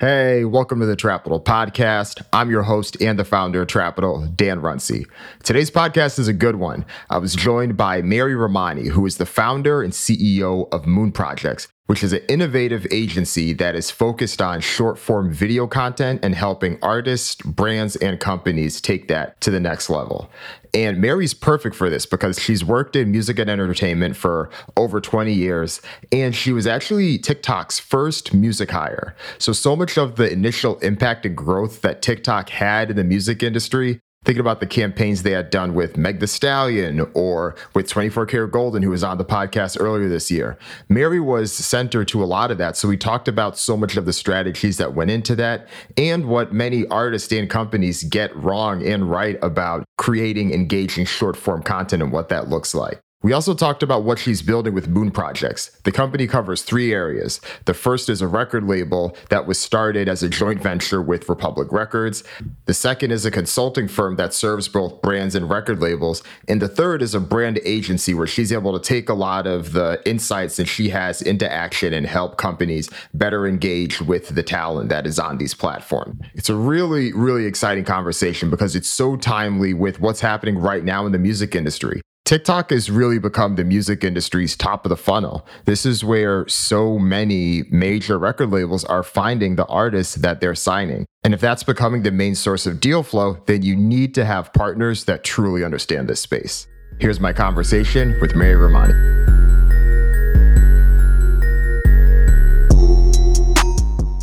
Hey, welcome to the Trapital podcast. I'm your host and the founder of Trapital, Dan Runcie. Today's podcast is a good one. I was joined by Mary Rahmani, who is the founder and CEO of Moon Projects, which is an innovative agency that is focused on short form video content and helping artists, brands, and companies take that to the next level. And Mary's perfect for this because she's worked in music and entertainment for over 20 years. And she was actually TikTok's first music hire. So, so much of the initial impact and growth that TikTok had in the music industry thinking about the campaigns they had done with Meg Thee Stallion or with 24kGoldn, who was on the podcast earlier this year. Mary was center to a lot of that. So we talked about so much of the strategies that went into that and what many artists and companies get wrong and right about creating engaging short form content and what that looks like. We also talked about what she's building with Moon Projects. The company covers three areas. The first is a record label that was started as a joint venture with Republic Records. The second is a consulting firm that serves both brands and record labels. And the third is a brand agency where she's able to take a lot of the insights that she has into action and help companies better engage with the talent that is on these platforms. It's a really, really exciting conversation because it's so timely with what's happening right now in the music industry. TikTok has really become the music industry's top of the funnel. This is where so many major record labels are finding the artists that they're signing. And if that's becoming the main source of deal flow, then you need to have partners that truly understand this space. Here's my conversation with Mary Rahmani.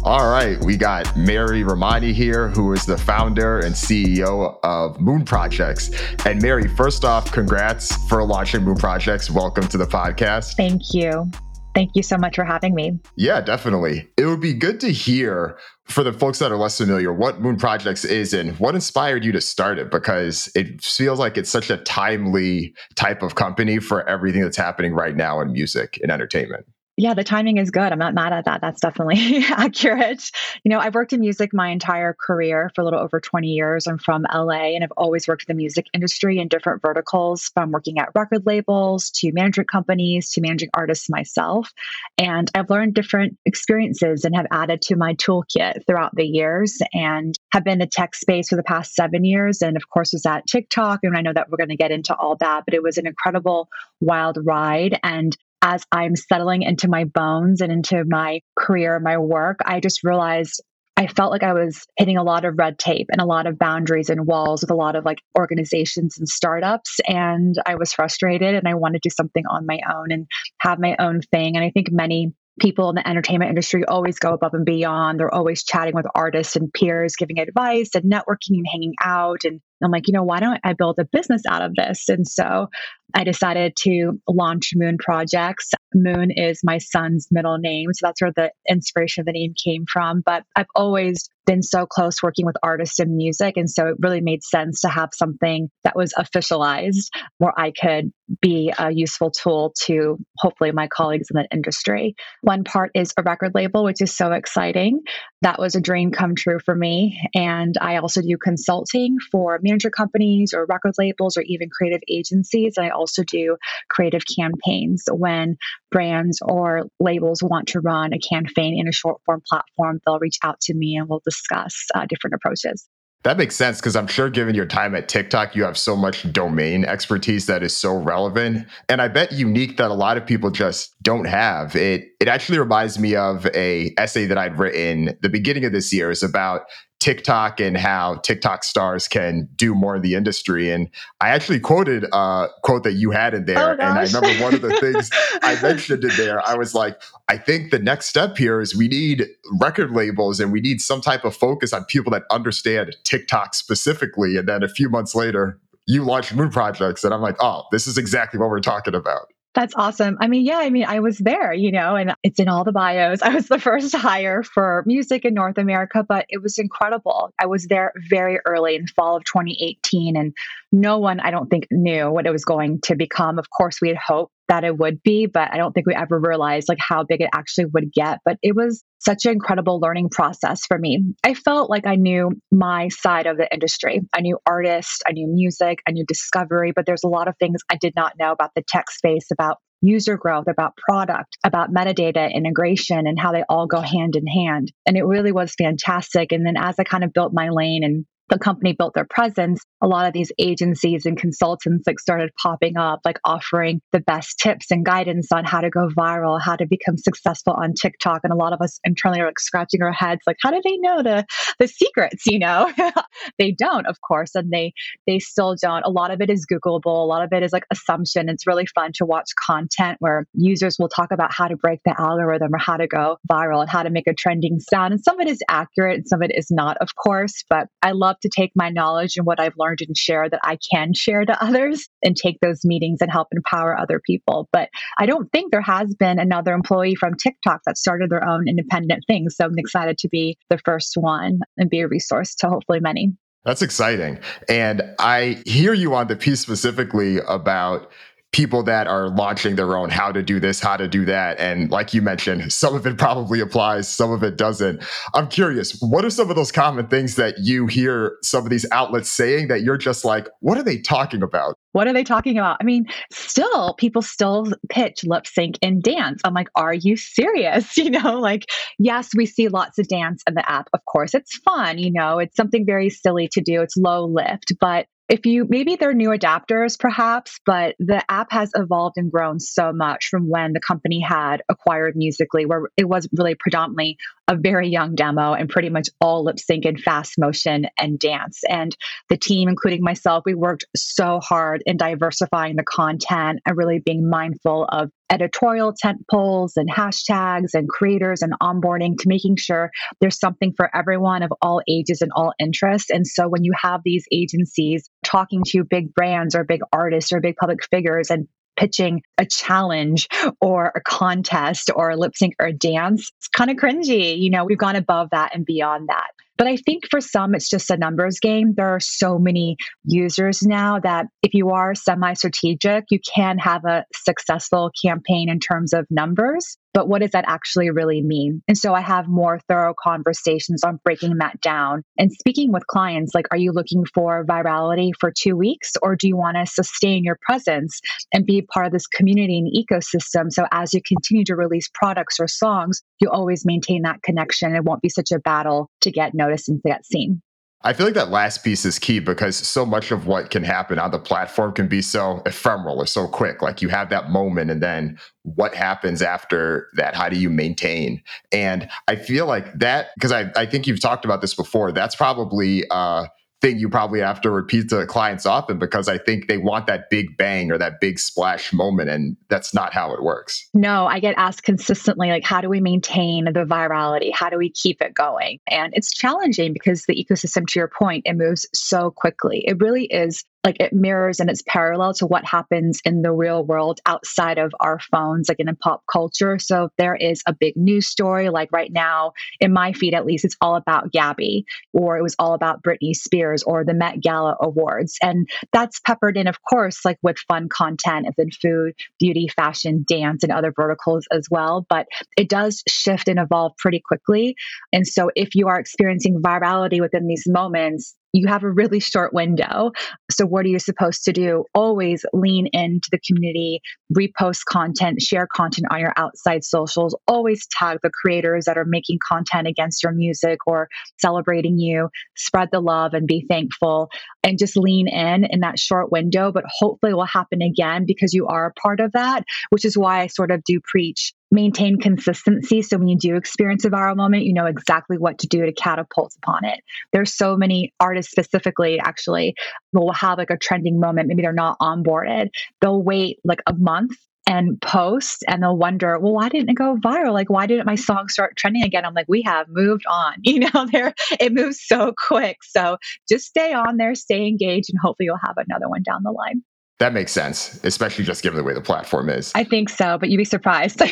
All right, we got Mary Rahmani here, who is the founder and CEO of Moon Projects. And Mary, first off, congrats for launching Moon Projects. Welcome to the podcast. Thank you. Thank you so much for having me. Yeah, definitely. It would be good to hear for the folks that are less familiar what Moon Projects is and what inspired you to start it because it feels like it's such a timely type of company for everything that's happening right now in music and entertainment yeah, the timing is good. I'm not mad at that. That's definitely accurate. You know, I've worked in music my entire career for a little over 20 years. I'm from LA and I've always worked in the music industry in different verticals from working at record labels to management companies to managing artists myself. And I've learned different experiences and have added to my toolkit throughout the years and have been in the tech space for the past seven years. And of course, was at TikTok. And I know that we're going to get into all that, but it was an incredible, wild ride. And as I'm settling into my bones and into my career, my work, I just realized I felt like I was hitting a lot of red tape and a lot of boundaries and walls with a lot of like organizations and startups. And I was frustrated and I wanted to do something on my own and have my own thing. And I think many people in the entertainment industry always go above and beyond. They're always chatting with artists and peers, giving advice and networking and hanging out. And I'm like, you know, why don't I build a business out of this? And so I decided to launch Moon Projects. Moon is my son's middle name. So that's where the inspiration of the name came from. But I've always been so close working with artists and music. And so it really made sense to have something that was officialized where I could be a useful tool to hopefully my colleagues in the industry. One part is a record label, which is so exciting. That was a dream come true for me. And I also do consulting for manager companies or record labels or even creative agencies. I also do creative campaigns when brands or labels want to run a campaign in a short form platform, they'll reach out to me and we'll discuss uh, different approaches. That makes sense because I'm sure, given your time at TikTok, you have so much domain expertise that is so relevant, and I bet unique that a lot of people just don't have. It it actually reminds me of a essay that I'd written the beginning of this year. is about TikTok and how TikTok stars can do more in the industry. And I actually quoted a quote that you had in there. Oh, and I remember one of the things I mentioned in there, I was like, I think the next step here is we need record labels and we need some type of focus on people that understand TikTok specifically. And then a few months later, you launched Moon Projects. And I'm like, oh, this is exactly what we're talking about. That's awesome. I mean, yeah, I mean, I was there, you know, and it's in all the bios. I was the first hire for music in North America, but it was incredible. I was there very early in fall of 2018, and no one, I don't think, knew what it was going to become. Of course, we had hoped that it would be, but I don't think we ever realized like how big it actually would get. But it was such an incredible learning process for me. I felt like I knew my side of the industry. I knew artists, I knew music, I knew discovery, but there's a lot of things I did not know about the tech space, about user growth, about product, about metadata integration and how they all go hand in hand. And it really was fantastic. And then as I kind of built my lane and the company built their presence, a lot of these agencies and consultants like started popping up, like offering the best tips and guidance on how to go viral, how to become successful on TikTok. And a lot of us internally are like scratching our heads, like, how do they know the the secrets? You know, they don't, of course, and they they still don't. A lot of it is Googleable. A lot of it is like assumption. It's really fun to watch content where users will talk about how to break the algorithm or how to go viral and how to make a trending sound. And some of it is accurate and some of it is not, of course. But I love love to take my knowledge and what I've learned and share that I can share to others and take those meetings and help empower other people. But I don't think there has been another employee from TikTok that started their own independent thing. So I'm excited to be the first one and be a resource to hopefully many. That's exciting. And I hear you on the piece specifically about people that are launching their own how to do this, how to do that. And like you mentioned, some of it probably applies, some of it doesn't. I'm curious, what are some of those common things that you hear some of these outlets saying that you're just like, what are they talking about? What are they talking about? I mean, still, people still pitch lip sync and dance. I'm like, are you serious? You know, like, yes, we see lots of dance in the app. Of course, it's fun. You know, it's something very silly to do. It's low lift, but if you maybe they're new adapters perhaps but the app has evolved and grown so much from when the company had acquired Musical.ly where it was really predominantly a very young demo and pretty much all lip sync and fast motion and dance. And the team including myself we worked so hard in diversifying the content and really being mindful of editorial tent poles and hashtags and creators and onboarding to making sure there's something for everyone of all ages and all interests. And so when you have these agencies talking to big brands or big artists or big public figures and pitching a challenge or a contest or a lip sync or a dance, it's kind of cringy. You know, we've gone above that and beyond that. But I think for some, it's just a numbers game. There are so many users now that if you are semi strategic, you can have a successful campaign in terms of numbers but what does that actually really mean? And so I have more thorough conversations on breaking that down and speaking with clients like, are you looking for virality for two weeks or do you want to sustain your presence and be part of this community and ecosystem? So as you continue to release products or songs, you always maintain that connection. It won't be such a battle to get noticed and to get seen. I feel like that last piece is key because so much of what can happen on the platform can be so ephemeral or so quick. Like you have that moment, and then what happens after that? How do you maintain? And I feel like that because I, I think you've talked about this before. That's probably uh, thing you probably have to repeat to clients often because I think they want that big bang or that big splash moment. And that's not how it works. No, I get asked consistently, like, how do we maintain the virality? How do we keep it going? And it's challenging because the ecosystem, to your point, it moves so quickly. It really is like it mirrors and it's parallel to what happens in the real world outside of our phones, like in pop culture. So there is a big news story, like right now in my feed, at least, it's all about Gabby, or it was all about Britney Spears or the Met Gala Awards. And that's peppered in, of course, like with fun content and then food, beauty, fashion, dance, and other verticals as well. But it does shift and evolve pretty quickly. And so if you are experiencing virality within these moments, you have a really short window. So, what are you supposed to do? Always lean into the community, repost content, share content on your outside socials, always tag the creators that are making content against your music or celebrating you, spread the love and be thankful, and just lean in in that short window. But hopefully, it will happen again because you are a part of that, which is why I sort of do preach maintain consistency. So when you do experience a viral moment, you know exactly what to do to catapult upon it. There's so many artists specifically actually will have like a trending moment. Maybe they're not onboarded. They'll wait like a month and post and they'll wonder, well, why didn't it go viral? Like, why didn't my song start trending again? I'm like, we have moved on. You know, there it moves so quick. So just stay on there, stay engaged, and hopefully you'll have another one down the line. That makes sense, especially just given the way the platform is. I think so, but you'd be surprised.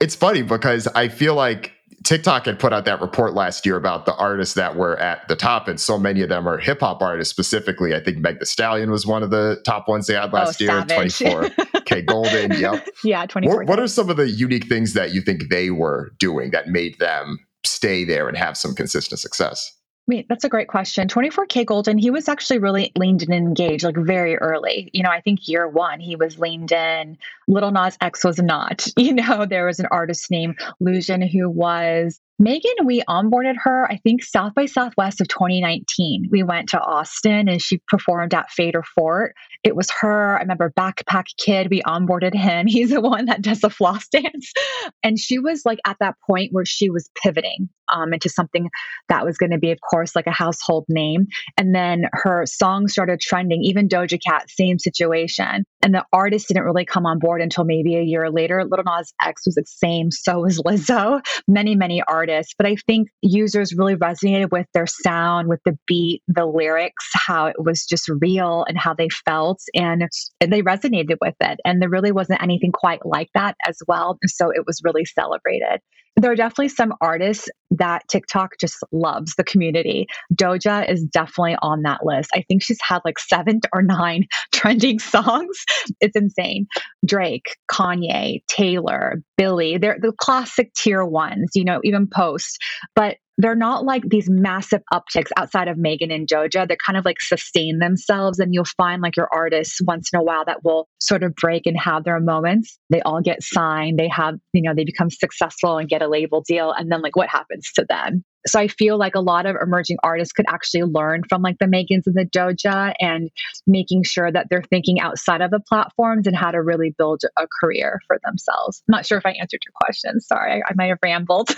it's funny because I feel like TikTok had put out that report last year about the artists that were at the top, and so many of them are hip hop artists specifically. I think Meg Thee Stallion was one of the top ones they had oh, last oh, year, 24. K-Golden, yep. Yeah, 24. What, what are some of the unique things that you think they were doing that made them stay there and have some consistent success? Wait, that's a great question. 24kGoldn, he was actually really leaned in and engaged like very early. You know, I think year one, he was leaned in. Lil Nas X was not. You know, there was an artist named Lusion who was Megan, we onboarded her, I think, South by Southwest of 2019. We went to Austin and she performed at Fader Fort. It was her. I remember Backpack Kid, we onboarded him. He's the one that does the floss dance. And she was like at that point where she was pivoting um, into something that was going to be, of course, like a household name. And then her song started trending, even Doja Cat, same situation. And the artist didn't really come on board until maybe a year later. Lil Nas X was the same, so was Lizzo. Many, many artists but I think users really resonated with their sound, with the beat, the lyrics, how it was just real and how they felt. And they resonated with it. And there really wasn't anything quite like that as well. So it was really celebrated. There are definitely some artists that TikTok just loves the community. Doja is definitely on that list. I think she's had like seven or nine trending songs. It's insane. Drake, Kanye, Taylor, Billie, they're the classic tier ones, you know, even Post. But they're not like these massive upticks outside of Megan and Doja. They kind of like sustain themselves, and you'll find like your artists once in a while that will sort of break and have their moments. They all get signed, they have, you know, they become successful and get a label deal. And then like what happens to them? So I feel like a lot of emerging artists could actually learn from like the Megans and the Doja and making sure that they're thinking outside of the platforms and how to really build a career for themselves. I'm not sure if I answered your question. Sorry, I, I might have rambled.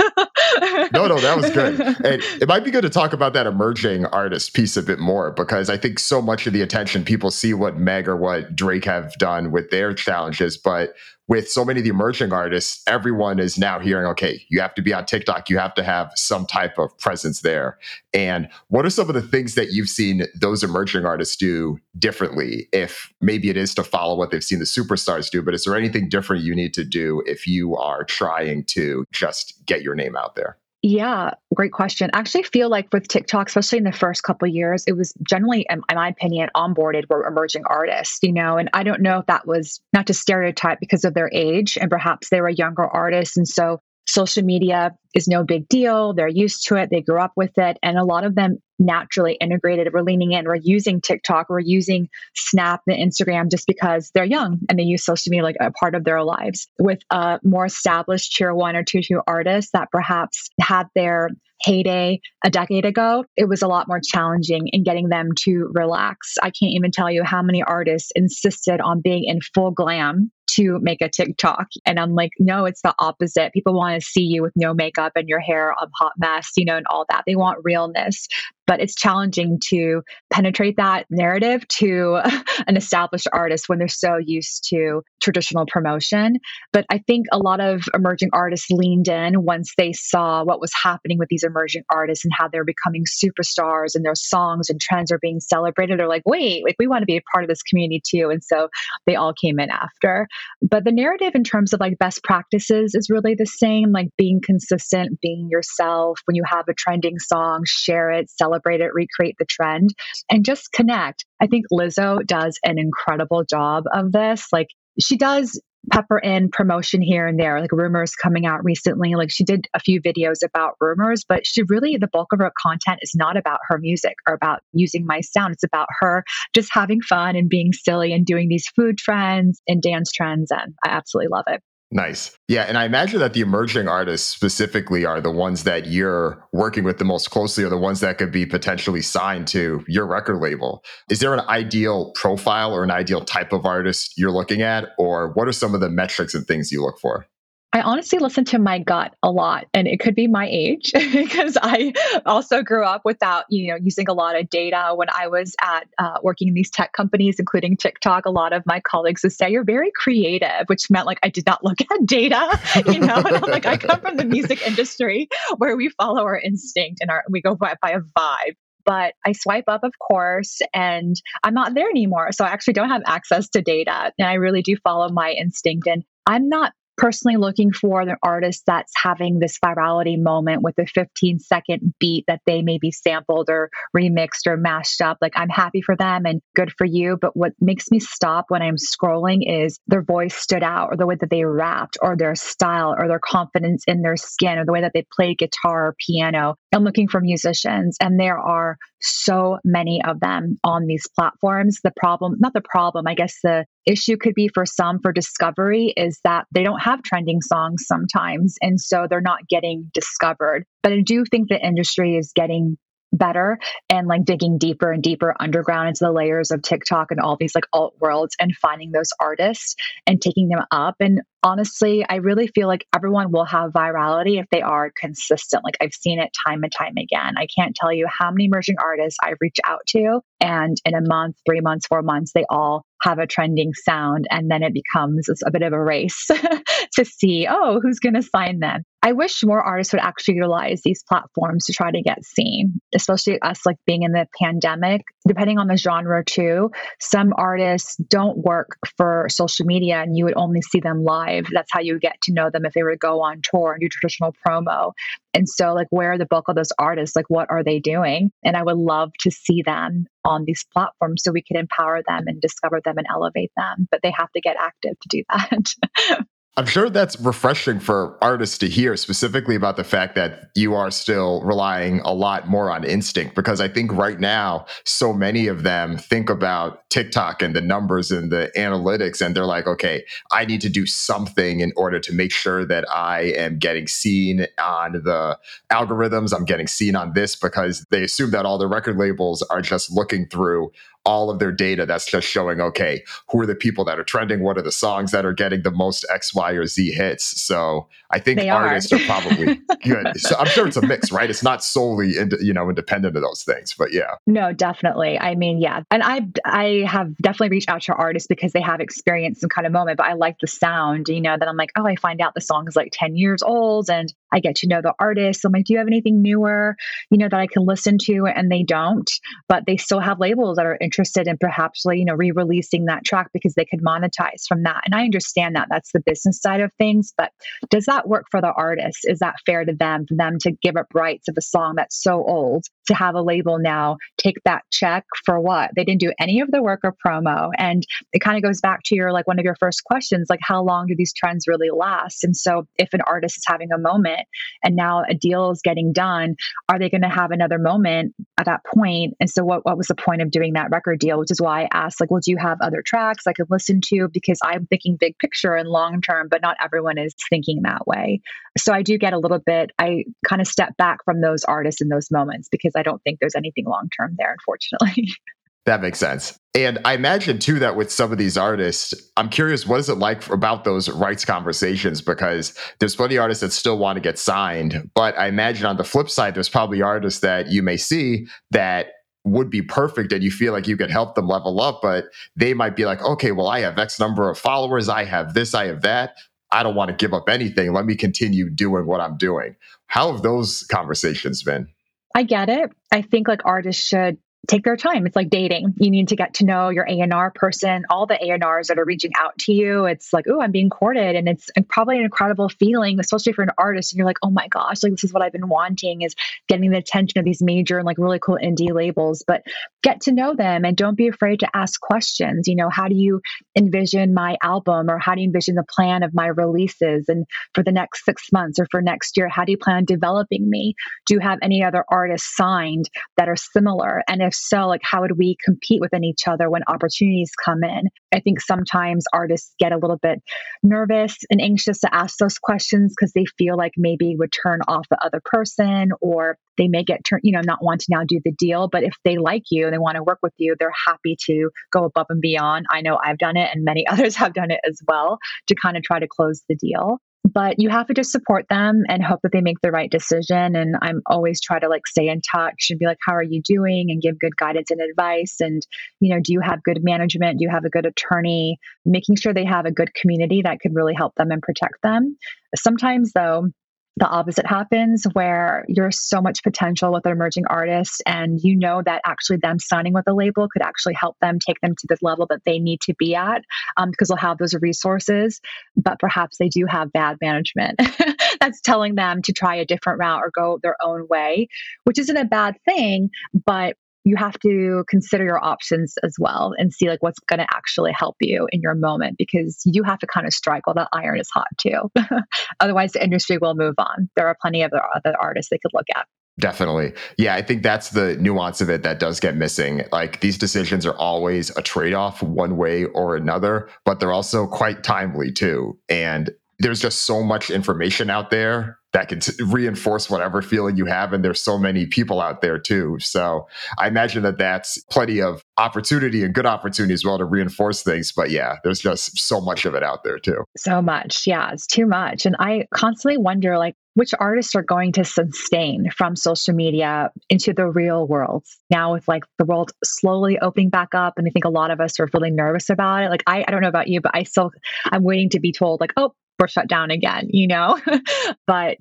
no, no, that was good. And it might be good to talk about that emerging artist piece a bit more because I think so much of the attention people see what Meg or what Drake have done with their challenges, but with so many of the emerging artists, everyone is now hearing, okay, you have to be on TikTok, you have to have some type of presence there. And what are some of the things that you've seen those emerging artists do differently? If maybe it is to follow what they've seen the superstars do, but is there anything different you need to do if you are trying to just get your name out there? Yeah, great question. I actually feel like with TikTok, especially in the first couple years, it was generally, in my opinion, onboarded were emerging artists, you know, and I don't know if that was not to stereotype because of their age and perhaps they were younger artists. And so social media is no big deal. They're used to it. They grew up with it. And a lot of them naturally integrated. We're leaning in. We're using TikTok. We're using Snap and Instagram just because they're young and they use social media like a part of their lives. With a more established tier one or tier two artists that perhaps had their heyday a decade ago, it was a lot more challenging in getting them to relax. I can't even tell you how many artists insisted on being in full glam to make a TikTok. And I'm like, no, it's the opposite. People want to see you with no makeup and your hair a hot mess, you know, and all that. They want realness but it's challenging to penetrate that narrative to an established artist when they're so used to traditional promotion. But I think a lot of emerging artists leaned in once they saw what was happening with these emerging artists and how they're becoming superstars and their songs and trends are being celebrated. They're like, wait, like we want to be a part of this community too. And so they all came in after. But the narrative in terms of like best practices is really the same, like being consistent, being yourself. When you have a trending song, share it, celebrate it, recreate the trend, and just connect. I think Lizzo does an incredible job of this. Like she does pepper in promotion here and there, like rumors coming out recently. Like she did a few videos about rumors, but she really, the bulk of her content is not about her music or about using my sound. It's about her just having fun and being silly and doing these food trends and dance trends. And I absolutely love it. Nice. Yeah. And I imagine that the emerging artists specifically are the ones that you're working with the most closely, or the ones that could be potentially signed to your record label. Is there an ideal profile or an ideal type of artist you're looking at? Or what are some of the metrics and things you look for? I honestly listen to my gut a lot, and it could be my age because I also grew up without, you know, using a lot of data. When I was at uh, working in these tech companies, including TikTok, a lot of my colleagues would say you're very creative, which meant like I did not look at data, you know. and I'm like, I come from the music industry where we follow our instinct and our we go by, by a vibe but I swipe up, of course, and I'm not there anymore. So I actually don't have access to data. And I really do follow my instinct. And I'm not personally looking for an artist that's having this virality moment with a 15 second beat that they maybe sampled or remixed or mashed up. Like I'm happy for them and good for you. But what makes me stop when I'm scrolling is their voice stood out or the way that they rapped or their style or their confidence in their skin or the way that they played guitar or piano. I'm looking for musicians and there are so many of them on these platforms. The problem, not the problem, I guess the issue could be for some for discovery is that they don't have trending songs sometimes. And so they're not getting discovered. But I do think the industry is getting better and like digging deeper and deeper underground into the layers of TikTok and all these like alt worlds and finding those artists and taking them up. And honestly, I really feel like everyone will have virality if they are consistent. Like I've seen it time and time again. I can't tell you how many emerging artists I've reached out to, and in a month, three months, four months, they all have a trending sound. And then it becomes a bit of a race to see, oh, who's going to sign them. I wish more artists would actually utilize these platforms to try to get seen, especially us like being in the pandemic. Depending on the genre, too, some artists don't work for social media and you would only see them live. That's how you get to know them if they were to go on tour and do traditional promo. And so, like, where are the bulk of those artists? Like, what are they doing? And I would love to see them on these platforms so we could empower them and discover them and elevate them. But they have to get active to do that. I'm sure that's refreshing for artists to hear, specifically about the fact that you are still relying a lot more on instinct. Because I think right now, so many of them think about TikTok and the numbers and the analytics, and they're like, okay, I need to do something in order to make sure that I am getting seen on the algorithms. I'm getting seen on this because they assume that all the record labels are just looking through all of their data that's just showing okay who are the people that are trending? What are the songs that are getting the most x y or z hits? So i think they artists are, are probably good. So i'm sure it's a mix right? It's not solely you know independent of those things but yeah. No definitely. I mean yeah. And i i have definitely reached out to artists because they have experienced some kind of moment but i like the sound you know that i'm like oh i find out the song is like 10 years old and I get to know the artist. I'm like, do you have anything newer, you know, that I can listen to? And they don't, but they still have labels that are interested in perhaps, you know, re-releasing that track because they could monetize from that. And I understand that that's the business side of things, but does that work for the artist? Is that fair to them, for them to give up rights of a song that's so old to have a label now take that check for what? They didn't do any of the work or promo. And it kind of goes back to your, like one of your first questions, like how long do these trends really last? And so if an artist is having a moment and now a deal is getting done are they going to have another moment at that point and so what, what was the point of doing that record deal which is why i asked like well do you have other tracks i could listen to because i'm thinking big picture and long term but not everyone is thinking that way so i do get a little bit i kind of step back from those artists in those moments because i don't think there's anything long term there unfortunately That makes sense. And I imagine too that with some of these artists, I'm curious what is it like about those rights conversations because there's plenty of artists that still want to get signed, but I imagine on the flip side there's probably artists that you may see that would be perfect and you feel like you could help them level up, but they might be like, okay, well, I have X number of followers, I have this, I have that. I don't want to give up anything. Let me continue doing what I'm doing. How have those conversations been? I get it. I think like artists should take their time. It's like dating. You need to get to know your A&R person, all the A&Rs that are reaching out to you. It's like, oh, I'm being courted. And it's probably an incredible feeling, especially for an artist. And you're like, oh my gosh, like this is what I've been wanting is getting the attention of these major and like really cool indie labels. But get to know them and don't be afraid to ask questions. You know, how do you envision my album or how do you envision the plan of my releases? And for the next six months or for next year, how do you plan on developing me? Do you have any other artists signed that are similar? And if so, like how would we compete within each other when opportunities come in? I think sometimes artists get a little bit nervous and anxious to ask those questions because they feel like maybe would turn off the other person or they may get turned, you know, not want to now do the deal. But if they like you and they want to work with you, they're happy to go above and beyond. I know I've done it and many others have done it as well to kind of try to close the deal but you have to just support them and hope that they make the right decision. And i'm always try to like stay in touch and be like how are you doing? and give good guidance and advice. And you know do you have good management? Do you have a good attorney? Making sure they have a good community that could really help them and protect them. Sometimes though the opposite happens where you're so much potential with an emerging artist and you know that actually them signing with a label could actually help them take them to the level that they need to be at um, because they'll have those resources but perhaps they do have bad management. That's telling them to try a different route or go their own way which isn't a bad thing but you have to consider your options as well and see like what's going to actually help you in your moment because you have to kind of strike while the iron is hot too otherwise the industry will move on there are plenty of uh, other artists they could look at Definitely. Yeah, I think that's the nuance of it that does get missing. Like these decisions are always a trade off one way or another, but they're also quite timely too. And there's just so much information out there that can reinforce whatever feeling you have. And there's so many people out there too. So I imagine that that's plenty of opportunity and good opportunity as well to reinforce things. But yeah, there's just so much of it out there too. So much. Yeah, it's too much. And I constantly wonder like, which artists are going to sustain from social media into the real world now with like the world slowly opening back up and i think a lot of us are really nervous about it like I, I don't know about you but i still i'm waiting to be told like oh we're shut down again, you know? but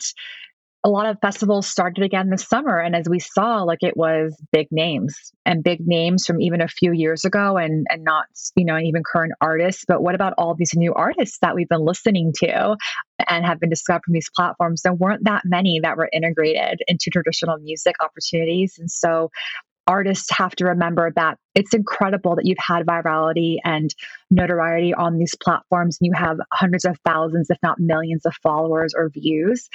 a lot of festivals started again this summer. And as we saw, like it was big names and big names from even a few years ago and, and not, you know, even current artists. But what about all these new artists that we've been listening to and have been discovered from these platforms? There weren't that many that were integrated into traditional music opportunities. And so artists have to remember that it's incredible that you've had virality and notoriety on these platforms and you have hundreds of thousands if not millions of followers or views.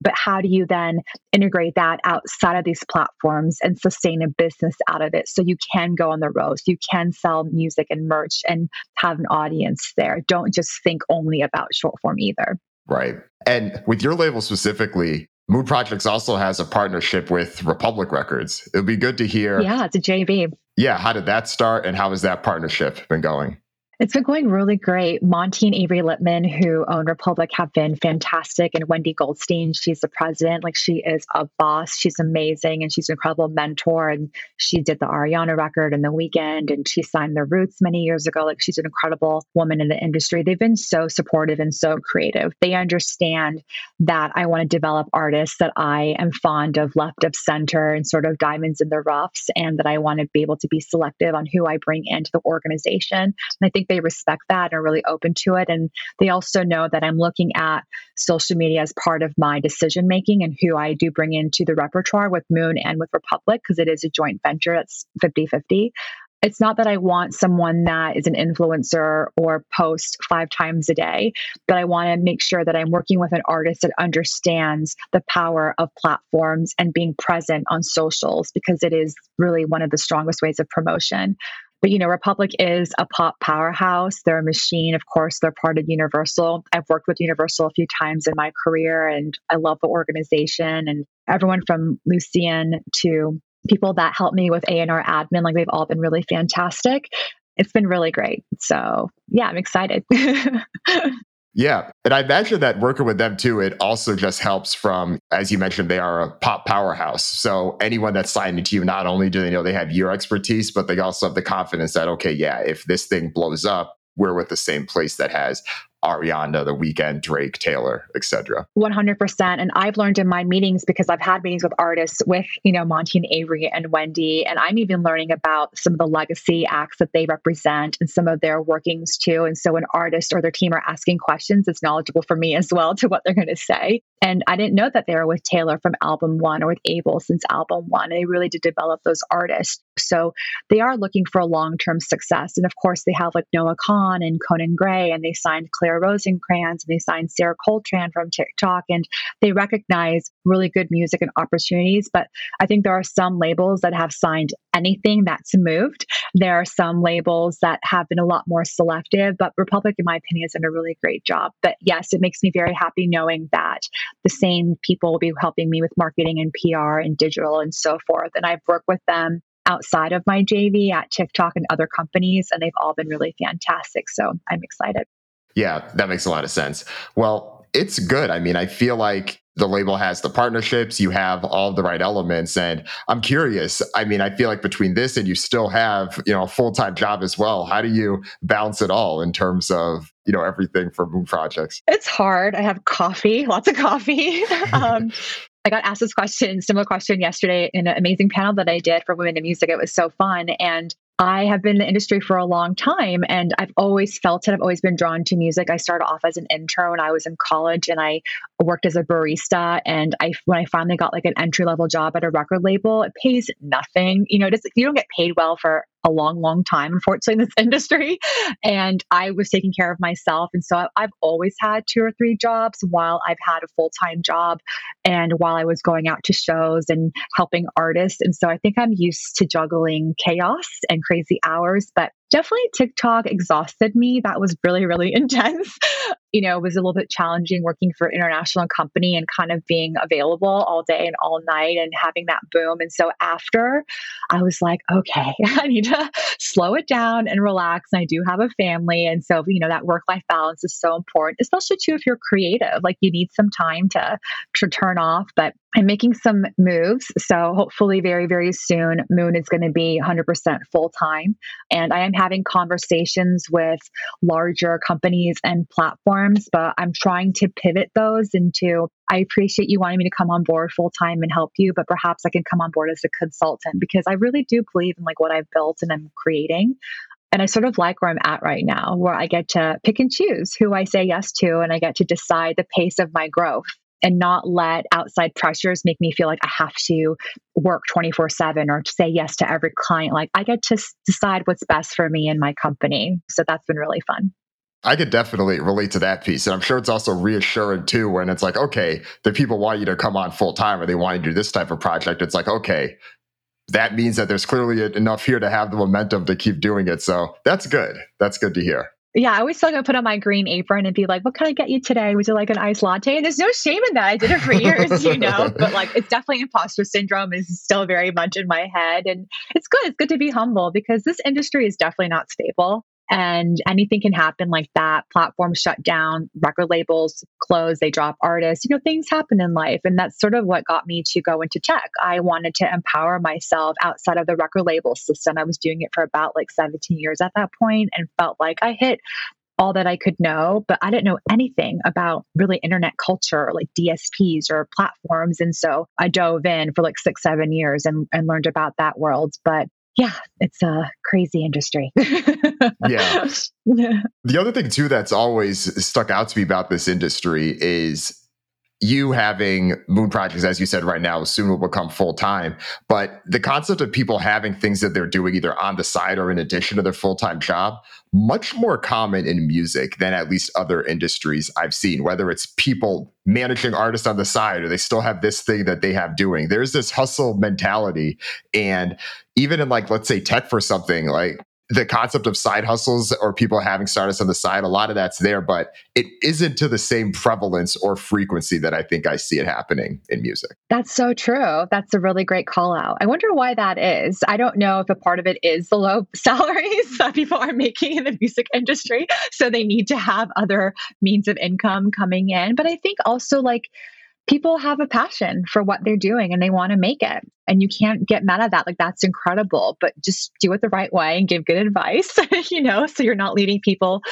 But how do you then integrate that outside of these platforms and sustain a business out of it so you can go on the road so you can sell music and merch and have an audience there? Don't just think only about short form either. Right. And with your label specifically Moon Projects also has a partnership with Republic Records. It would be good to hear. Yeah, it's a JV. Yeah, how did that start and how has that partnership been going? It's been going really great. Monte and Avery Lipman, who own Republic, have been fantastic. And Wendy Goldstein, she's the president. Like she is a boss. She's amazing and she's an incredible mentor. And she did the Ariana record in The Weeknd and she signed the Roots many years ago. Like she's an incredible woman in the industry. They've been so supportive and so creative. They understand that I want to develop artists that I am fond of left of center and sort of diamonds in the roughs, and that I want to be able to be selective on who I bring into the organization. And I think they respect that and are really open to it. And they also know that I'm looking at social media as part of my decision making and who I do bring into the repertoire with Moon and with Republic because it is a joint venture. It's 50 50 it's not that I want someone that is an influencer or post five times a day, but I want to make sure that I'm working with an artist that understands the power of platforms and being present on socials because it is really one of the strongest ways of promotion. But you know, Republic is a pop powerhouse. They're a machine. Of course, they're part of Universal. I've worked with Universal a few times in my career and I love the organization and everyone from Lucian to people that help me with A&R admin, like they've all been really fantastic. It's been really great. So yeah, I'm excited. Yeah. And I imagine that working with them too, it also just helps from, as you mentioned, they are a pop powerhouse. So anyone that's signed into you, not only do they know they have your expertise, but they also have the confidence that, okay, yeah, if this thing blows up, we're with the same place that has Ariana, The Weeknd, Drake, Taylor, etc. 100%. And I've learned in my meetings because I've had meetings with artists with, you know, Monte and Avery and Wendy. And I'm even learning about some of the legacy acts that they represent and some of their workings too. And so an artist or their team are asking questions, it's knowledgeable for me as well to what they're going to say. And I didn't know that they were with Taylor from album one or with Abel since album one. They really did develop those artists. So they are looking for a long term success. And of course, they have like Noah Kahan and Conan Gray, and they signed Claire Rosinkranz, and they signed Sarah Coltrane from TikTok. And they recognize really good music and opportunities. But I think there are some labels that have signed anything that's moved. There are some labels that have been a lot more selective, but Republic, in my opinion, has done a really great job. But yes, it makes me very happy knowing that the same people will be helping me with marketing and PR and digital and so forth. And I've worked with them outside of my JV at TikTok and other companies, and they've all been really fantastic. So I'm excited. Yeah, that makes a lot of sense. Well, it's good. I mean, I feel like the label has the partnerships, you have all the right elements. And I'm curious. I mean, I feel like between this and you still have, you know, a full-time job as well. How do you balance it all in terms of, you know, everything for Moon Projects? It's hard. I have coffee, lots of coffee. um, I got asked this question, similar question yesterday in an amazing panel that I did for Women in Music. It was so fun. And I have been in the industry for a long time and I've always felt it. I've always been drawn to music. I started off as an intern when I was in college and I worked as a barista. And I, when I finally got like an entry level job at a record label, it pays nothing. You know, just, you don't get paid well for a long, long time, unfortunately, in this industry. And I was taking care of myself. And so I've always had two or three jobs while I've had a full time job and while I was going out to shows and helping artists. And so I think I'm used to juggling chaos and crazy hours. But definitely TikTok exhausted me. That was really, really intense. You know, it was a little bit challenging working for an international company and kind of being available all day and all night and having that boom. And so after, I was like, okay, I need to slow it down and relax. And I do have a family. And so, you know, that work life balance is so important, especially too if you're creative. Like you need some time to, to turn off. But I'm making some moves. So hopefully, very, very soon, Moon is going to be 100% full time. And I am having conversations with larger companies and platforms, but I'm trying to pivot those into I appreciate you wanting me to come on board full time and help you, but perhaps I can come on board as a consultant because I really do believe in like what I've built and I'm creating. And I sort of like where I'm at right now, where I get to pick and choose who I say yes to, and I get to decide the pace of my growth and not let outside pressures make me feel like I have to work 24 7 or say yes to every client. Like I get to decide what's best for me and my company. So that's been really fun. I could definitely relate to that piece. And I'm sure it's also reassuring too when it's like, okay, the people want you to come on full time or they want you to do this type of project. It's like, okay, that means that there's clearly enough here to have the momentum to keep doing it. So that's good. That's good to hear yeah, I always feel like I put on my green apron and be like, what can I get you today? Would you like an iced latte? And there's no shame in that. I did it for years, you know, but like it's definitely imposter syndrome is still very much in my head. And it's good. It's good to be humble because this industry is definitely not stable and anything can happen like that. Platforms shut down, record labels close, they drop artists. You know, things happen in life. And that's sort of what got me to go into tech. I wanted to empower myself outside of the record label system. I was doing it for about like 17 years at that point and felt like I hit all that I could know, but I didn't know anything about really internet culture, like DSPs or platforms. And so I dove in for like six, seven years and, and learned about that world. But yeah, it's a crazy industry. yeah. The other thing, too, that's always stuck out to me about this industry is you having moon projects, as you said right now, soon will become full time. But the concept of people having things that they're doing either on the side or in addition to their full time job, much more common in music than at least other industries I've seen, whether it's people managing artists on the side or they still have this thing that they have doing. There's this hustle mentality. And even in like, let's say tech for something, like the concept of side hustles or people having startups on the side, a lot of that's there, but it isn't to the same prevalence or frequency that I think I see it happening in music. That's so true. That's a really great call out. I wonder why that is. I don't know if a part of it is the low salaries that people are making in the music industry. So they need to have other means of income coming in. But I think also like, people have a passion for what they're doing and they want to make it. And you can't get mad at that. Like, that's incredible, but just do it the right way and give good advice, you know, so you're not leading people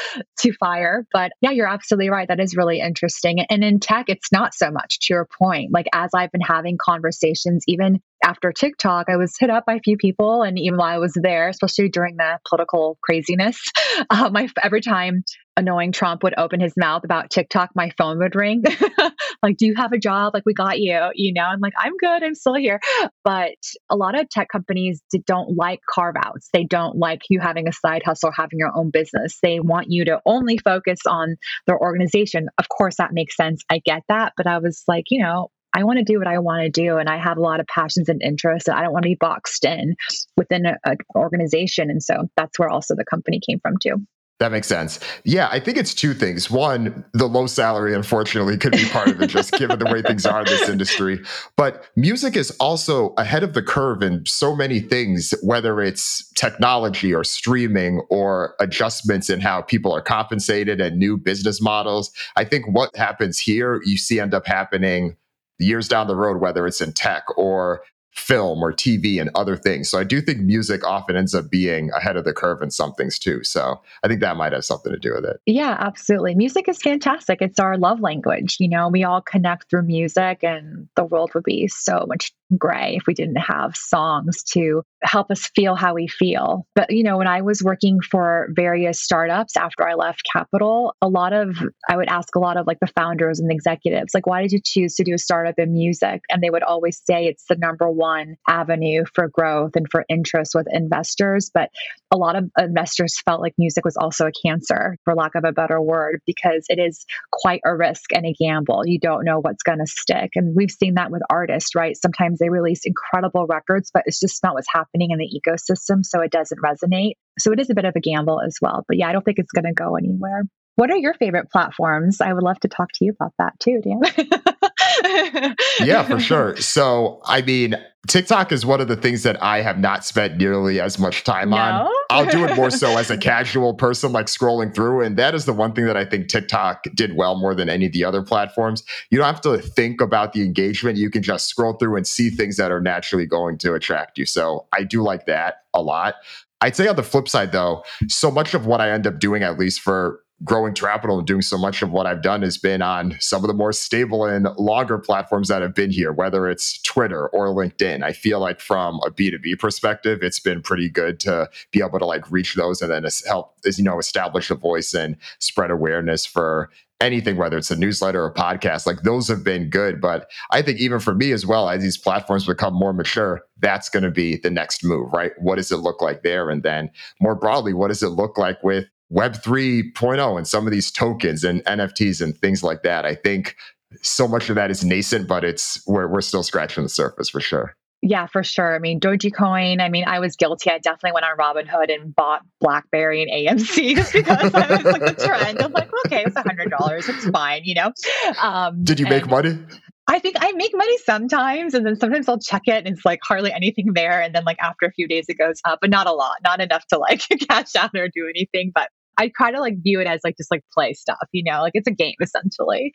to fire. But yeah, you're absolutely right. That is really interesting. And in tech, it's not so much to your point. Like, as I've been having conversations, even after TikTok, I was hit up by a few people. And even while I was there, especially during the political craziness, uh, every time annoying Trump would open his mouth about TikTok, my phone would ring. like, do you have a job? Like, we got you, you know? I'm like, I'm good. I'm still here. But a lot of tech companies don't like carve outs. They don't like you having a side hustle, having your own business. They want you to only focus on their organization. Of course, that makes sense. I get that. But I was like, you know, I want to do what I want to do, and I have a lot of passions and interests, and I don't want to be boxed in within an organization. And so that's where also the company came from too. That makes sense. Yeah, I think it's two things. One, the low salary, unfortunately, could be part of it, just given the way things are in this industry. But music is also ahead of the curve in so many things, whether it's technology or streaming or adjustments in how people are compensated and new business models. I think what happens here, you see end up happening years down the road, whether it's in tech or film or TV and other things. So I do think music often ends up being ahead of the curve in some things too. So I think that might have something to do with it. Yeah, absolutely. Music is fantastic. It's our love language. You know, we all connect through music and the world would be so much gray if we didn't have songs to help us feel how we feel. But, you know, when I was working for various startups after I left Capital, a lot of, I would ask a lot of like the founders and the executives, like, why did you choose to do a startup in music? And they would always say it's the number one avenue for growth and for interest with investors. But a lot of investors felt like music was also a cancer, for lack of a better word, because it is quite a risk and a gamble. You don't know what's going to stick. And we've seen that with artists, right? Sometimes they release incredible records, but it's just not what's happening in the ecosystem. So it doesn't resonate. So it is a bit of a gamble as well. But yeah, I don't think it's going to go anywhere. What are your favorite platforms? I would love to talk to you about that too, Dan. yeah, for sure. So, I mean, TikTok is one of the things that I have not spent nearly as much time no? on. I'll do it more so as a casual person, like scrolling through. And that is the one thing that I think TikTok did well more than any of the other platforms. You don't have to think about the engagement. You can just scroll through and see things that are naturally going to attract you. So I do like that a lot. I'd say on the flip side, though, so much of what I end up doing, at least for growing Trapital and doing so much of what I've done has been on some of the more stable and longer platforms that have been here, whether it's Twitter or LinkedIn. I feel like from a B2B perspective, it's been pretty good to be able to like reach those and then help, you know, establish a voice and spread awareness for anything, whether it's a newsletter or a podcast, like those have been good. But I think even for me as well, as these platforms become more mature, that's going to be the next move, right? What does it look like there? And then more broadly, what does it look like with Web 3.0 and some of these tokens and NFTs and things like that. I think so much of that is nascent, but it's we're, we're still scratching the surface for sure. Yeah, for sure. I mean, Dogecoin. I mean, I was guilty. I definitely went on Robinhood and bought BlackBerry and AMC just because I was like the trend. I'm like, okay, it's a hundred dollars. It's fine, you know. Um, Did you make money? I think I make money sometimes, and then sometimes I'll check it, and it's like hardly anything there. And then like after a few days, it goes up, but not a lot, not enough to like cash out or do anything. But I try to like view it as like just like play stuff, you know, like it's a game essentially.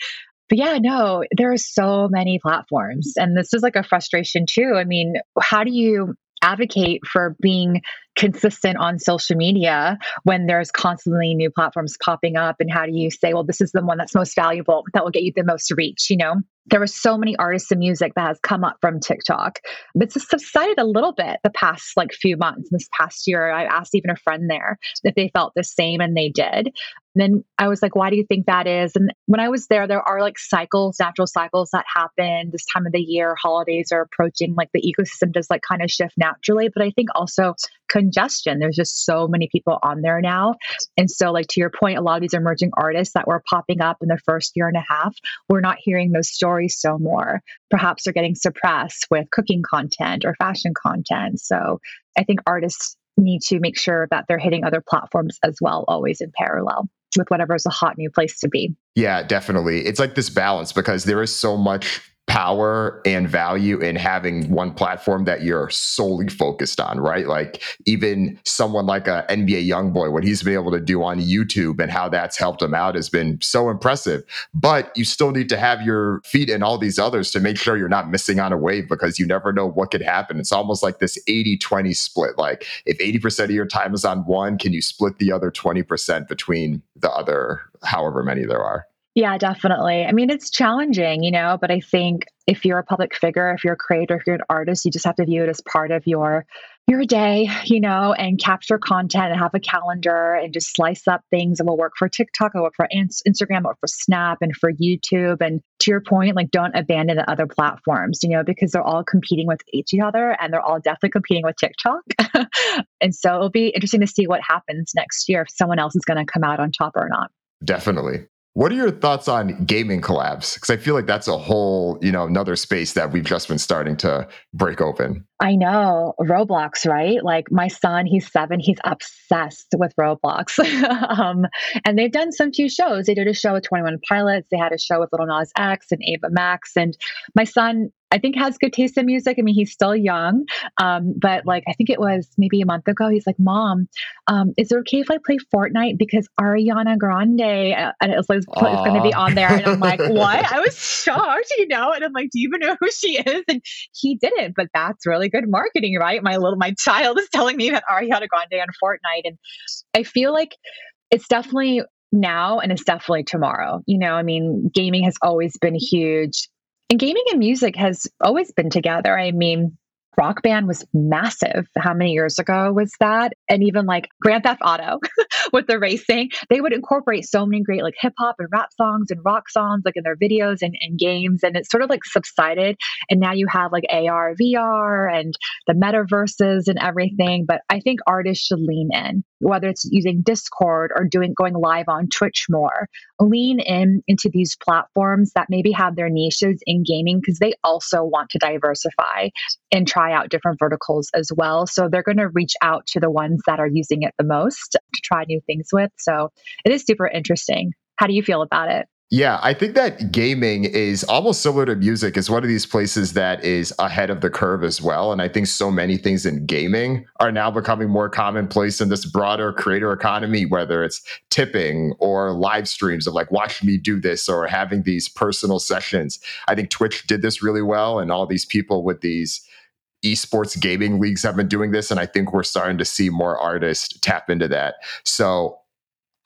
But yeah, no, there are so many platforms. And this is like a frustration too. I mean, how do you advocate for being consistent on social media when there's constantly new platforms popping up and how do you say well this is the one that's most valuable that will get you the most reach you know there were so many artists and music that has come up from TikTok. It's subsided a little bit the past like few months. This past year, I asked even a friend there if they felt the same, and they did. Then I was like, why do you think that is? And when I was there, there are like cycles, natural cycles that happen this time of the year. Holidays are approaching, like the ecosystem does like kind of shift naturally. But I think also congestion. There's just so many people on there now. And so, like to your point, a lot of these emerging artists that were popping up in the first year and a half, we're not hearing those stories so more. Perhaps they're getting suppressed with cooking content or fashion content. So I think artists need to make sure that they're hitting other platforms as well, always in parallel with whatever is a hot new place to be. Yeah, definitely. It's like this balance because there is so much power and value in having one platform that you're solely focused on, right? Like even someone like a NBA YoungBoy, what he's been able to do on YouTube and how that's helped him out has been so impressive. But you still need to have your feet in all these others to make sure you're not missing on a wave because you never know what could happen. It's almost like this 80-20 split. Like if 80% of your time is on one, can you split the other 20% between the other however many there are? Yeah, definitely. I mean, it's challenging, you know, but I think if you're a public figure, if you're a creator, if you're an artist, you just have to view it as part of your your day, you know, and capture content and have a calendar and just slice up things that will work for TikTok, will work for Instagram, will work for Snap and for YouTube. And to your point, like don't abandon the other platforms, you know, because they're all competing with each other and they're all definitely competing with TikTok. and so it'll be interesting to see what happens next year if someone else is going to come out on top or not. Definitely. What are your thoughts on gaming collabs? Because I feel like that's a whole, you know, another space that we've just been starting to break open. I know Roblox, right? Like my son, he's seven, he's obsessed with Roblox. um, and they've done some few shows. They did a show with 21 Pilots, they had a show with Lil Nas X and Ava Max. And my son I think has good taste in music. I mean, he's still young, um, but like I think it was maybe a month ago. He's like, "Mom, um, is it okay if I play Fortnite because Ariana Grande uh, and like, it's going to be on there?" And I'm like, "What?" I was shocked, you know. And I'm like, "Do you even know who she is?" And he didn't, but that's really good marketing, right? My little my child is telling me that Ariana Grande on Fortnite, and I feel like it's definitely now and it's definitely tomorrow. You know, I mean, gaming has always been huge and gaming and music has always been together. I mean, Rock Band was massive. How many years ago was that? And even like Grand Theft Auto with the racing, they would incorporate so many great like hip hop and rap songs and rock songs like in their videos and, and games. And it's sort of like subsided. And now you have like AR, VR and the metaverses and everything. But I think artists should lean in, whether it's using Discord or doing going live on Twitch more. Lean in into these platforms that maybe have their niches in gaming because they also want to diversify and try out different verticals as well. So they're going to reach out to the ones that are using it the most to try new things with. So it is super interesting. How do you feel about it? Yeah, I think that gaming is almost similar to music. Is one of these places that is ahead of the curve as well. And I think so many things in gaming are now becoming more commonplace in this broader creator economy, whether it's tipping or live streams of like watching me do this or having these personal sessions. I think Twitch did this really well, and all these people with these esports gaming leagues have been doing this and i think we're starting to see more artists tap into that. So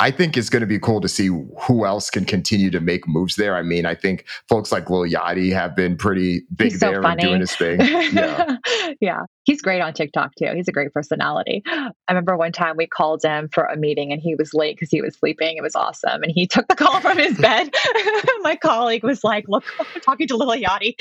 I think it's going to be cool to see who else can continue to make moves there. I mean, I think folks like Lil Yachty have been pretty big so there funny. and doing his thing. Yeah. yeah. He's great on TikTok too. He's a great personality. I remember one time we called him for a meeting and he was late because he was sleeping. It was awesome. And he took the call from his bed. My colleague was like, Look, I'm talking to Lil Yachty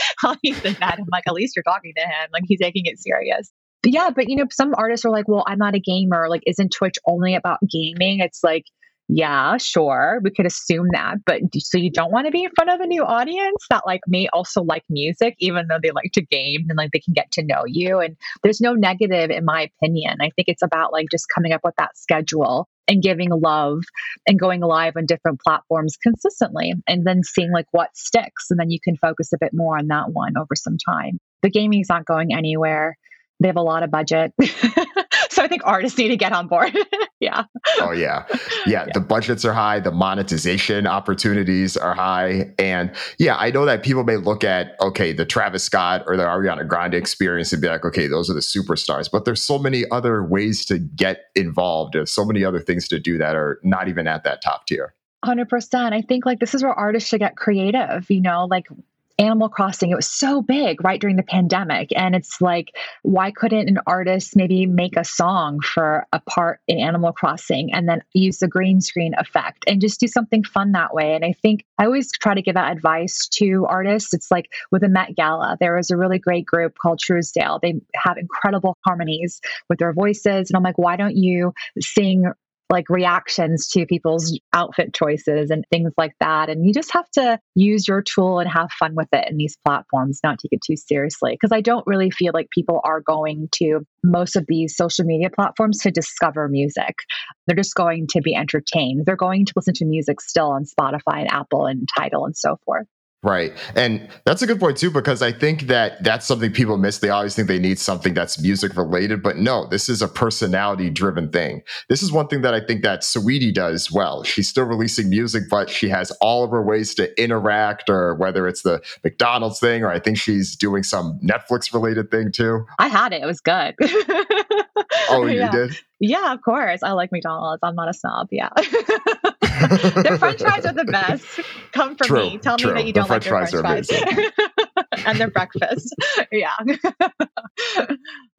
he's in. I'm like, At least you're talking to him. Like, he's taking it serious. But yeah, but you know, some artists are like, well, I'm not a gamer. Like, isn't Twitch only about gaming? It's like, yeah, sure, we could assume that. But so you don't want to be in front of a new audience that like may also like music, even though they like to game and like they can get to know you. And there's no negative in my opinion. I think it's about like just coming up with that schedule and giving love and going live on different platforms consistently and then seeing like what sticks. And then you can focus a bit more on that one over some time. The gaming's not going anywhere. They have a lot of budget. so I think artists need to get on board. yeah. Oh yeah. yeah. yeah. The budgets are high, the monetization opportunities are high. And yeah, I know that people may look at, okay, the Travis Scott or the Ariana Grande experience and be like, okay, those are the superstars. But there's so many other ways to get involved. There's so many other things to do that are not even at that top tier. 100%. I think like this is where artists should get creative, you know, like Animal Crossing, it was so big right during the pandemic. And it's like, why couldn't an artist maybe make a song for a part in Animal Crossing and then use the green screen effect and just do something fun that way? And I think I always try to give that advice to artists. It's like with the Met Gala, there was a really great group called Truesdale. They have incredible harmonies with their voices. And I'm like, why don't you sing like reactions to people's outfit choices and things like that. And you just have to use your tool and have fun with it in these platforms, not take it too seriously. Because I don't really feel like people are going to most of these social media platforms to discover music. They're just going to be entertained. They're going to listen to music still on Spotify and Apple and Tidal and so forth. Right. And that's a good point too, because I think that that's something people miss. They always think they need something that's music related, but no, this is a personality driven thing. This is one thing that I think that Saweetie does well. She's still releasing music, but she has all of her ways to interact, or whether it's the McDonald's thing, or I think she's doing some Netflix related thing too. I had it. It was good. oh, you yeah. did? Yeah, of course. I like McDonald's. I'm not a snob. Yeah. the french fries are the best. Come for true, me. Tell true. me that you don't the like french your french fries. and their breakfast. yeah.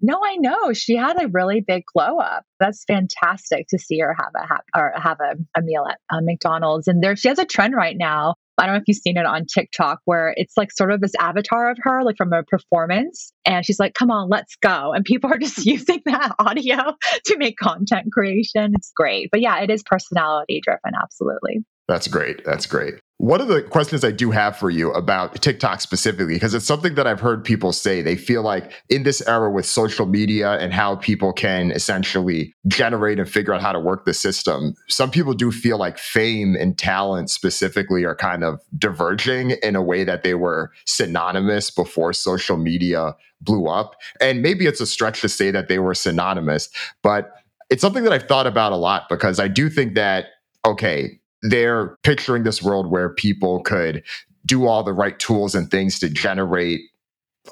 no, I know. She had a really big glow up. That's fantastic to see her have a have, or have a, a meal at uh, McDonald's. And there she has a trend right now I don't know if you've seen it on TikTok where it's like sort of this avatar of her, like from a performance. And she's like, come on, let's go. And people are just using that audio to make content creation. It's great. But yeah, it is personality driven. Absolutely. That's great. That's great. One of the questions I do have for you about TikTok specifically, because it's something that I've heard people say, they feel like in this era with social media and how people can essentially generate and figure out how to work the system, some people do feel like fame and talent specifically are kind of diverging in a way that they were synonymous before social media blew up. And maybe it's a stretch to say that they were synonymous, but it's something that I've thought about a lot because I do think that, okay, they're picturing this world where people could do all the right tools and things to generate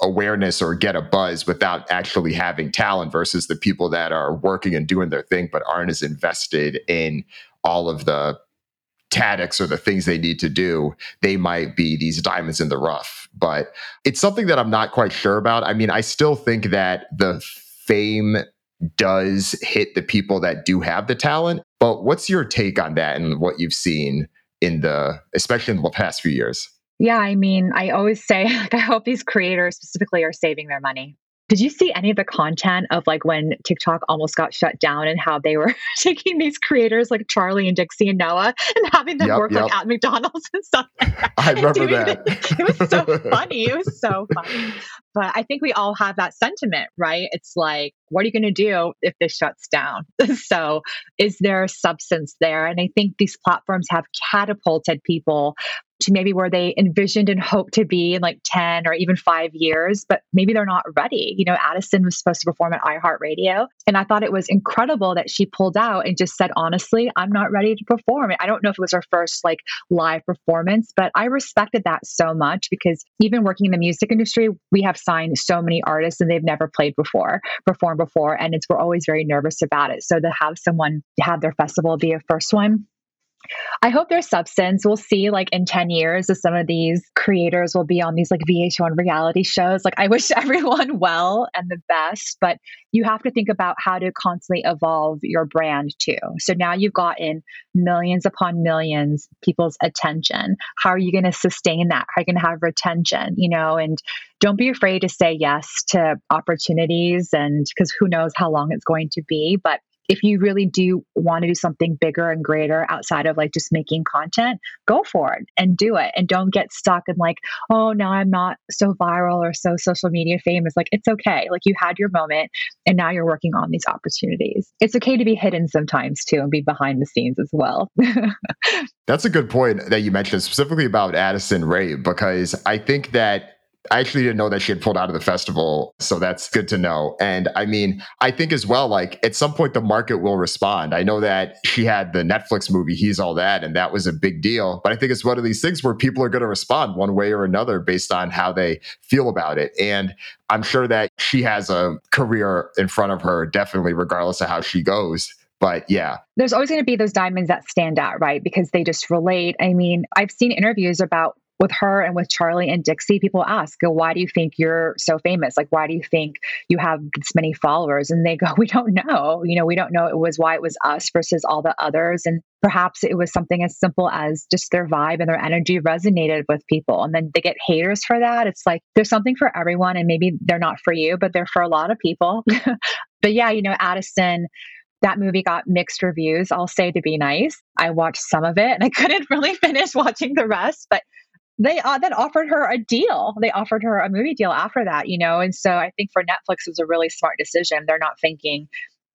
awareness or get a buzz without actually having talent versus the people that are working and doing their thing but aren't as invested in all of the tactics or the things they need to do they might be these diamonds in the rough but it's something that i'm not quite sure about i mean i still think that the fame does hit the people that do have the talent. But what's your take on that and what you've seen in the, especially in the past few years? Yeah, I mean, I always say, like, I hope these creators specifically are saving their money did you see any of the content of like when TikTok almost got shut down and how they were taking these creators like Charlie and Dixie and Noah and having them yep, work yep. like at McDonald's and stuff like? I remember that. It. it was so funny. It was so funny. But I think we all have that sentiment, right? It's like, what are you going to do if this shuts down? so, is there a substance there? And I think these platforms have catapulted people to maybe where they envisioned and hoped to be in like 10 or even five years, but maybe they're not ready. You know, Addison was supposed to perform at iHeartRadio. And I thought it was incredible that she pulled out and just said, honestly, I'm not ready to perform. I don't know if it was her first like live performance, but I respected that so much because even working in the music industry, we have so many artists and they've never played before, performed before. And it's, we're always very nervous about it. So to have someone have their festival be a first one, I hope there's substance. We'll see like in 10 years if some of these creators will be on these like VH1 reality shows. Like I wish everyone well and the best, but you have to think about how to constantly evolve your brand too. So now you've gotten millions upon millions people's attention. How are you going to sustain that? How are you going to have retention, you know, and don't be afraid to say yes to opportunities and because who knows how long it's going to be, but if you really do want to do something bigger and greater outside of like just making content, go for it and do it. And don't get stuck in like, oh, now I'm not so viral or so social media famous. Like, it's okay. Like, you had your moment and now you're working on these opportunities. It's okay to be hidden sometimes too and be behind the scenes as well. That's a good point that you mentioned specifically about Addison Rae, because I think that I actually didn't know that she had pulled out of the festival. So that's good to know. And I mean, I think as well, like at some point the market will respond. I know that she had the Netflix movie, He's All That, and that was a big deal. But I think it's one of these things where people are going to respond one way or another based on how they feel about it. And I'm sure that she has a career in front of her, definitely, regardless of how she goes. But yeah. There's always going to be those diamonds that stand out, right? Because they just relate. I mean, I've seen interviews about with her and with Charlie and Dixie, people ask, why do you think you're so famous? Like, why do you think you have this many followers? And they go, we don't know. You know, we don't know it was why it was us versus all the others. And perhaps it was something as simple as just their vibe and their energy resonated with people. And then they get haters for that. It's like there's something for everyone. And maybe they're not for you, but they're for a lot of people. but yeah, you know, Addison, that movie got mixed reviews, I'll say to be nice. I watched some of it and I couldn't really finish watching the rest, but they uh, then offered her a deal. They offered her a movie deal after that, you know. And so I think for Netflix, it was a really smart decision. They're not thinking,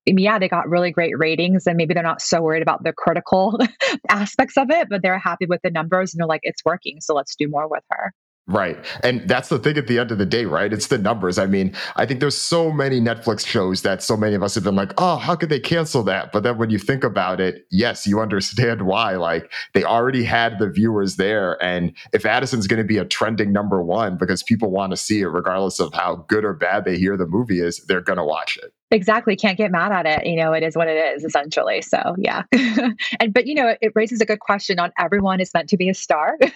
yeah, they got really great ratings, and maybe they're not so worried about the critical aspects of it, but they're happy with the numbers and they're like, it's working, so let's do more with her. Right. And that's the thing at the end of the day, right? It's the numbers. I mean, I think there's so many Netflix shows that so many of us have been like, oh, how could they cancel that? But then when you think about it, yes, you understand why. Like they already had the viewers there. And if Addison's going to be a trending number one because people want to see it, regardless of how good or bad they hear the movie is, they're going to watch it exactly can't get mad at it you know it is what it is essentially so yeah. And but you know it raises a good question on everyone is meant to be a star.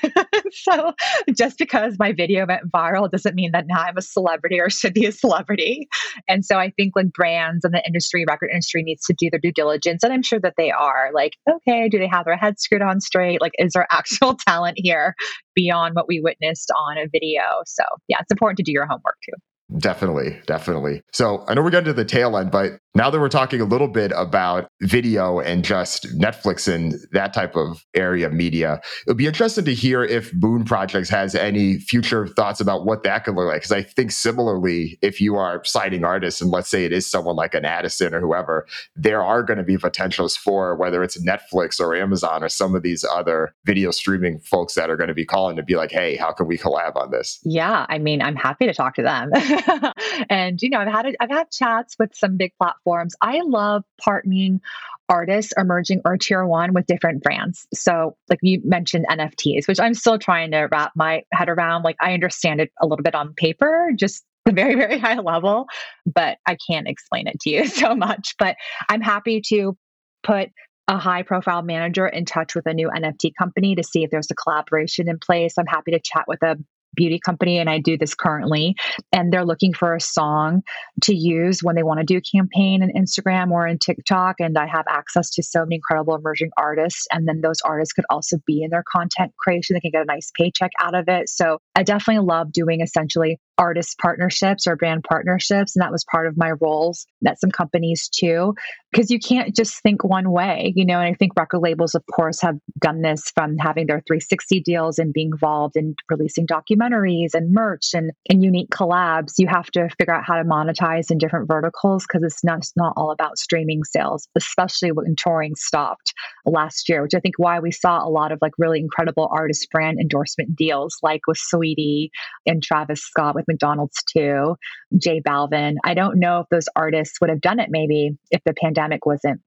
So just because my video went viral doesn't mean that now i'm a celebrity or should be a celebrity. And so i think like brands and the industry record industry needs to do their due diligence and i'm sure that they are like okay do they have their head screwed on straight? Like is there actual talent here beyond what we witnessed on a video? So yeah it's important to do your homework too Definitely, definitely. So I know we're getting to the tail end, but Now that we're talking a little bit about video and just Netflix and that type of area of media, it would be interesting to hear if Moon Projects has any future thoughts about what that could look like. Because I think similarly, if you are citing artists, and let's say it is someone like an Addison or whoever, there are going to be potentials for whether it's Netflix or Amazon or some of these other video streaming folks that are going to be calling to be like, hey, how can we collab on this? Yeah, I mean, I'm happy to talk to them. and you know, I've had a, I've had chats with some big platforms. I love partnering artists emerging or tier one with different brands. So, like you mentioned NFTs, which I'm still trying to wrap my head around. Like, I understand it a little bit on paper, just a very, very high level, but I can't explain it to you so much. But I'm happy to put a high profile manager in touch with a new NFT company to see if there's a collaboration in place. I'm happy to chat with a beauty company and I do this currently and they're looking for a song to use when they want to do a campaign in Instagram or in TikTok and I have access to so many incredible emerging artists and then those artists could also be in their content creation. They can get a nice paycheck out of it. So I definitely love doing essentially artist partnerships or brand partnerships. And that was part of my roles at some companies too, because you can't just think one way, you know. And I think record labels, of course, have done this from having their 360 deals and being involved in releasing documentaries and merch and, and unique collabs. You have to figure out how to monetize in different verticals because it's not, it's not all about streaming sales, especially when touring stopped last year, which I think why we saw a lot of like really incredible artist brand endorsement deals, like with Saweetie and Travis Scott with McDonald's too, J Balvin. I don't know if those artists would have done it maybe if the pandemic wasn't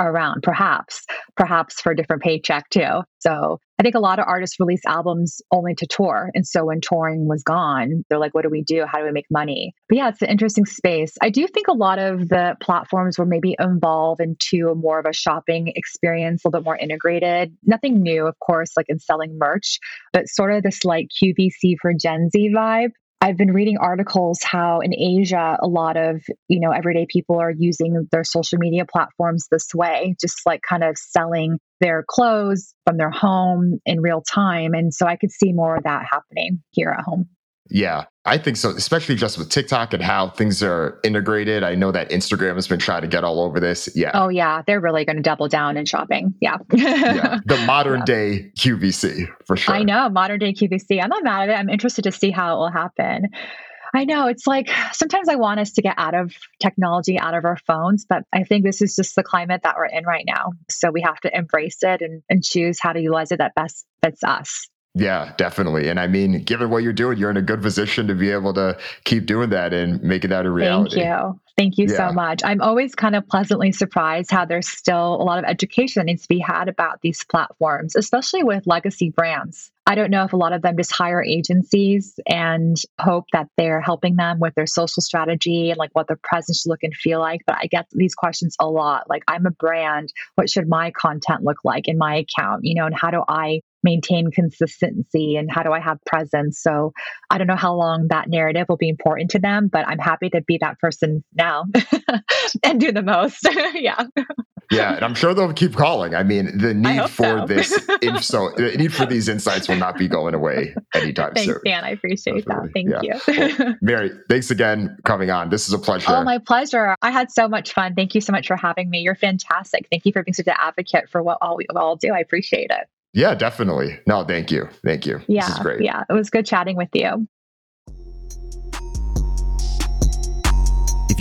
around, perhaps, perhaps for a different paycheck too. So I think a lot of artists release albums only to tour. And so when touring was gone, they're like, what do we do? How do we make money? But yeah, it's an interesting space. I do think a lot of the platforms will maybe evolve into more of a shopping experience, a little bit more integrated. Nothing new, of course, like in selling merch, but sort of this like QVC for Gen Z vibe. I've been reading articles how in Asia, a lot of, you know, everyday people are using their social media platforms this way, just like kind of selling their clothes from their home in real time. And so I could see more of that happening here at home. Yeah, I think so, especially just with TikTok and how things are integrated. I know that Instagram has been trying to get all over this. Yeah. Oh, yeah. They're really going to double down in shopping. Yeah. yeah. The modern yeah. day QVC for sure. I know, modern day QVC. I'm not mad at it. I'm interested to see how it will happen. I know it's like sometimes I want us to get out of technology, out of our phones, but I think this is just the climate that we're in right now. So we have to embrace it and, and choose how to utilize it that best fits us. Yeah, definitely. And I mean, given what you're doing, you're in a good position to be able to keep doing that and making that a reality. Thank you. Thank you yeah. so much. I'm always kind of pleasantly surprised how there's still a lot of education that needs to be had about these platforms, especially with legacy brands. I don't know if a lot of them just hire agencies and hope that they're helping them with their social strategy and like what their presence should look and feel like. But I get these questions a lot. Like, I'm a brand. What should my content look like in my account? You know, and how do I maintain consistency and how do I have presence? So I don't know how long that narrative will be important to them, but I'm happy to be that person now and do the most. yeah. Yeah, and I'm sure they'll keep calling. I mean, the need for so. this so the need for these insights will not be going away anytime thanks, soon. Dan. I appreciate Definitely. that. Thank yeah. you. Well, Mary, thanks again coming on. This is a pleasure. Oh, my pleasure. I had so much fun. Thank you so much for having me. You're fantastic. Thank you for being such an advocate for what all we all do. I appreciate it. Yeah, definitely. No, thank you. Thank you. Yeah. This is great. Yeah. It was good chatting with you.